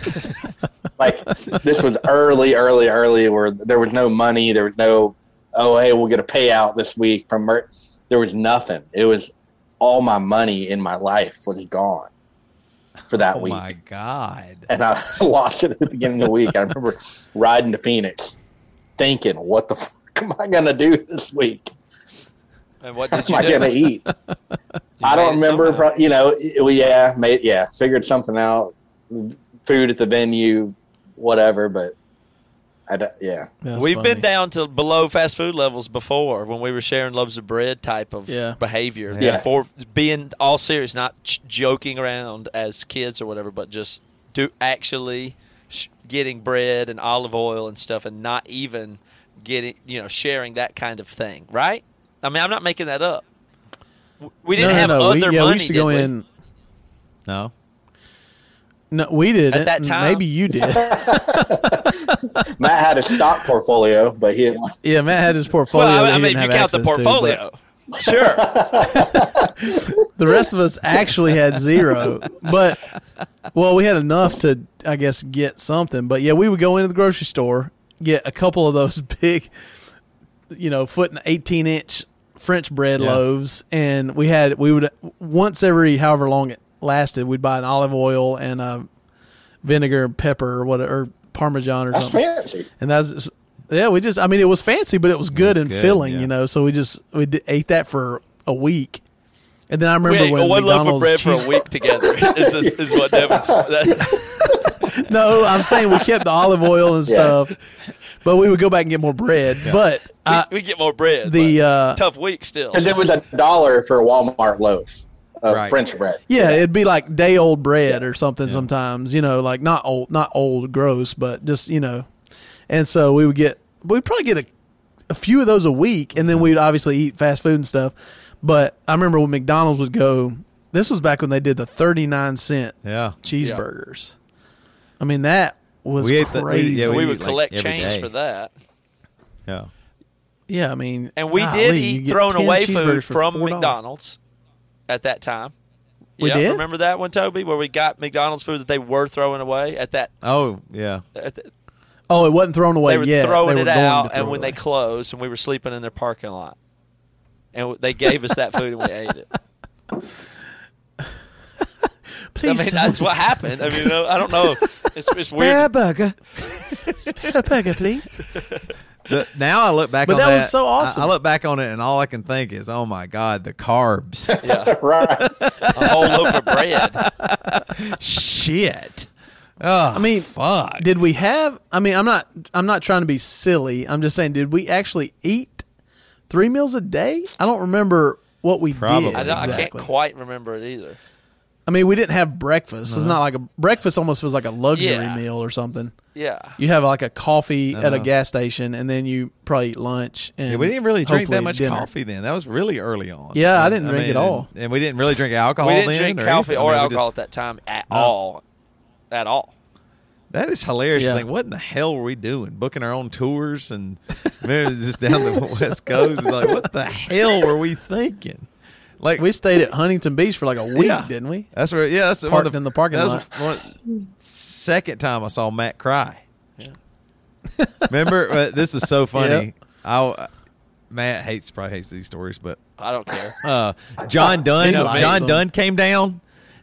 like this was early, early, early, where there was no money. There was no, oh hey, we'll get a payout this week from. Mer-. There was nothing. It was all my money in my life was gone for that oh week, my god. and I lost it at the beginning of the week. I remember riding to Phoenix thinking, what the fuck am I gonna do this week? And what What did am I gonna eat? I don't remember. Pro- you know, well, yeah, made, yeah, figured something out. Food at the venue, whatever. But I, don't- yeah, That's We've funny. been down to below fast food levels before when we were sharing loaves of bread type of Yeah. behavior. Yeah. For being all serious, not ch- joking around as kids or whatever, but just do actually sh- getting bread and olive oil and stuff, and not even getting you know sharing that kind of thing. Right? I mean, I'm not making that up. We didn't no, have no. other we, yeah, money. we used to did go we? in. No. No, we didn't. At that time? maybe you did. Matt had a stock portfolio, but he didn't. yeah, Matt had his portfolio. Well, I he mean, if didn't you count the access to, but portfolio, sure. the rest of us actually had zero. But well, we had enough to, I guess, get something. But yeah, we would go into the grocery store, get a couple of those big, you know, foot and eighteen inch French bread Yeah. loaves, and we had we would once every however long it lasted, we'd buy an olive oil and uh, vinegar and pepper or whatever, or Parmesan or That's something. fancy. and that's yeah we just i mean it was fancy but it was good and good, filling yeah. you know so we just we d- ate that for a week and then i We remember ate when one loaf of McDonald's bread for a week together. Is, is, is what Devin's. That, no i'm saying we kept the olive oil and Yeah. stuff but we would go back and get more bread but I, we, we get more bread. the uh tough week still. Because it was a dollar for a Walmart loaf of Right. French bread. yeah it'd be like day old bread or something sometimes you know like not old not old gross but just you know and so we would get we'd probably get a, a few of those a week and then we'd obviously eat fast food and stuff but i remember when mcdonald's would go this was back when they did the 39 cent Yeah. cheeseburgers. I mean, that was We ate the- we- crazy. yeah, we, we would eat, like, collect change day. for that. Yeah. yeah, I mean, And we golly, did you eat get thrown away food from $4. McDonald's at that time. We yeah, did? Remember that one, Toby, where we got McDonald's food that they were throwing away at that. Oh, yeah. At the, Oh, it wasn't thrown away they were yet. throwing they it were out, to throw and when it they closed, and we were sleeping in their parking lot, and they gave us that food and we ate it. please, I mean, that's what happened. I mean, I don't know. It's, it's weird. Spare burger. a burger, please. The, now I look back But on that that. was so awesome. I, I look back on it and all I can think is, oh my God, the carbs. Yeah, right. a whole loaf of bread. Shit. Oh, I mean, fuck. Did we have? I mean, I'm not. I'm not trying to be silly. I'm just saying, did we actually eat three meals a day? I don't remember what we Probably. did I, don't, I can't quite remember it either. I mean, we didn't have breakfast. It's not like a breakfast. Almost feels like a luxury Yeah. meal or something. Yeah. You have like a coffee at a gas station, and then you probably eat lunch. And Yeah, we didn't really drink that much dinner. coffee then. That was really early on. Yeah, I didn't drink at all. And, and we didn't really drink alcohol we didn't then. drink or coffee anything. I or mean, alcohol just- at that time at No. all. At all. That is hilarious. to Yeah. think, what in the hell were we doing? Booking our own tours and maybe just down the west coast. Like, what the hell were we thinking? Like, We stayed at Huntington Beach for like a week, Yeah. didn't we? that's where. Yeah, that's one Parked of the, in the parking that was lot. One, second time I saw Matt cry. Yeah. Remember, uh, this is so funny. Yep. I Matt hates probably hates these stories, but I don't care. uh, John Dunn. John them. Dunn came down,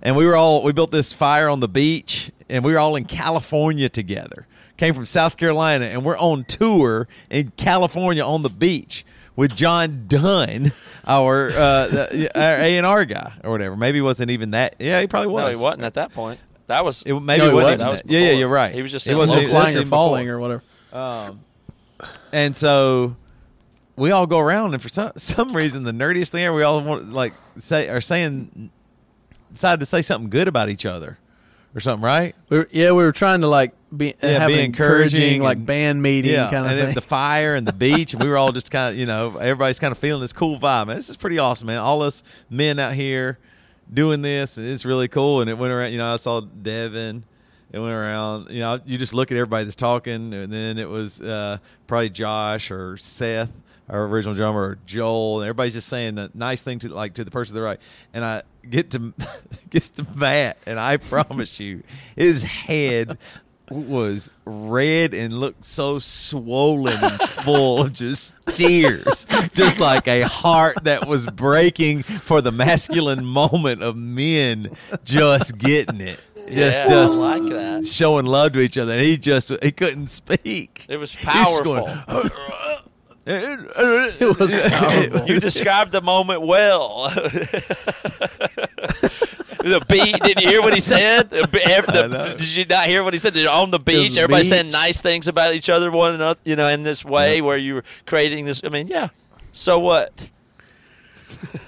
and we were all we built this fire on the beach, and we were all in California together. Came from South Carolina, and we're on tour in California on the beach with John Dunn, our uh, the- our A and R guy or whatever. Maybe he wasn't even that. Yeah, he probably No, was. he wasn't at that point. That was It, maybe No, it he wasn't. wasn't. even That was. Yeah, yeah, you're right. He was just It in wasn't Low Low that's flying or even falling before. or whatever. And so we all go around, and for some some reason, the nerdiest thing ever, we all want like say are saying decided to say something good about each other or something, right? We were, yeah, we were trying to like be Yeah, have be encouraging encouraging, like and- band meeting yeah, kind of and then thing. the fire and the beach, and we were all just kind of you know everybody's kind of feeling this cool vibe. Man, this is pretty awesome, man. All us men out here doing this, and it's really cool. And it went around. You know, I saw Devin. It went around. You know, you just look at everybody that's talking, and then it was uh, probably Josh or Seth, our original drummer, Joel. And everybody's just saying a nice thing to like to the person to the right. And I get to gets to Matt, and I promise you, his head was red and looked so swollen and full of just tears, just like a heart that was breaking for the masculine moment of men just getting it. just Yeah, just like that. showing love to each other. And he just he couldn't speak. It was He was just powerful. It was powerful. you described the moment well. the beach. Did you hear what he said? The the- did you not hear what he said? On the beach, the everybody saying nice things about each other, one another. You know, in this way where you were creating this. I mean, yeah. So what?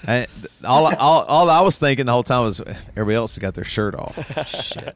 And all, all, all I was thinking the whole time was everybody else got their shirt off. Shit.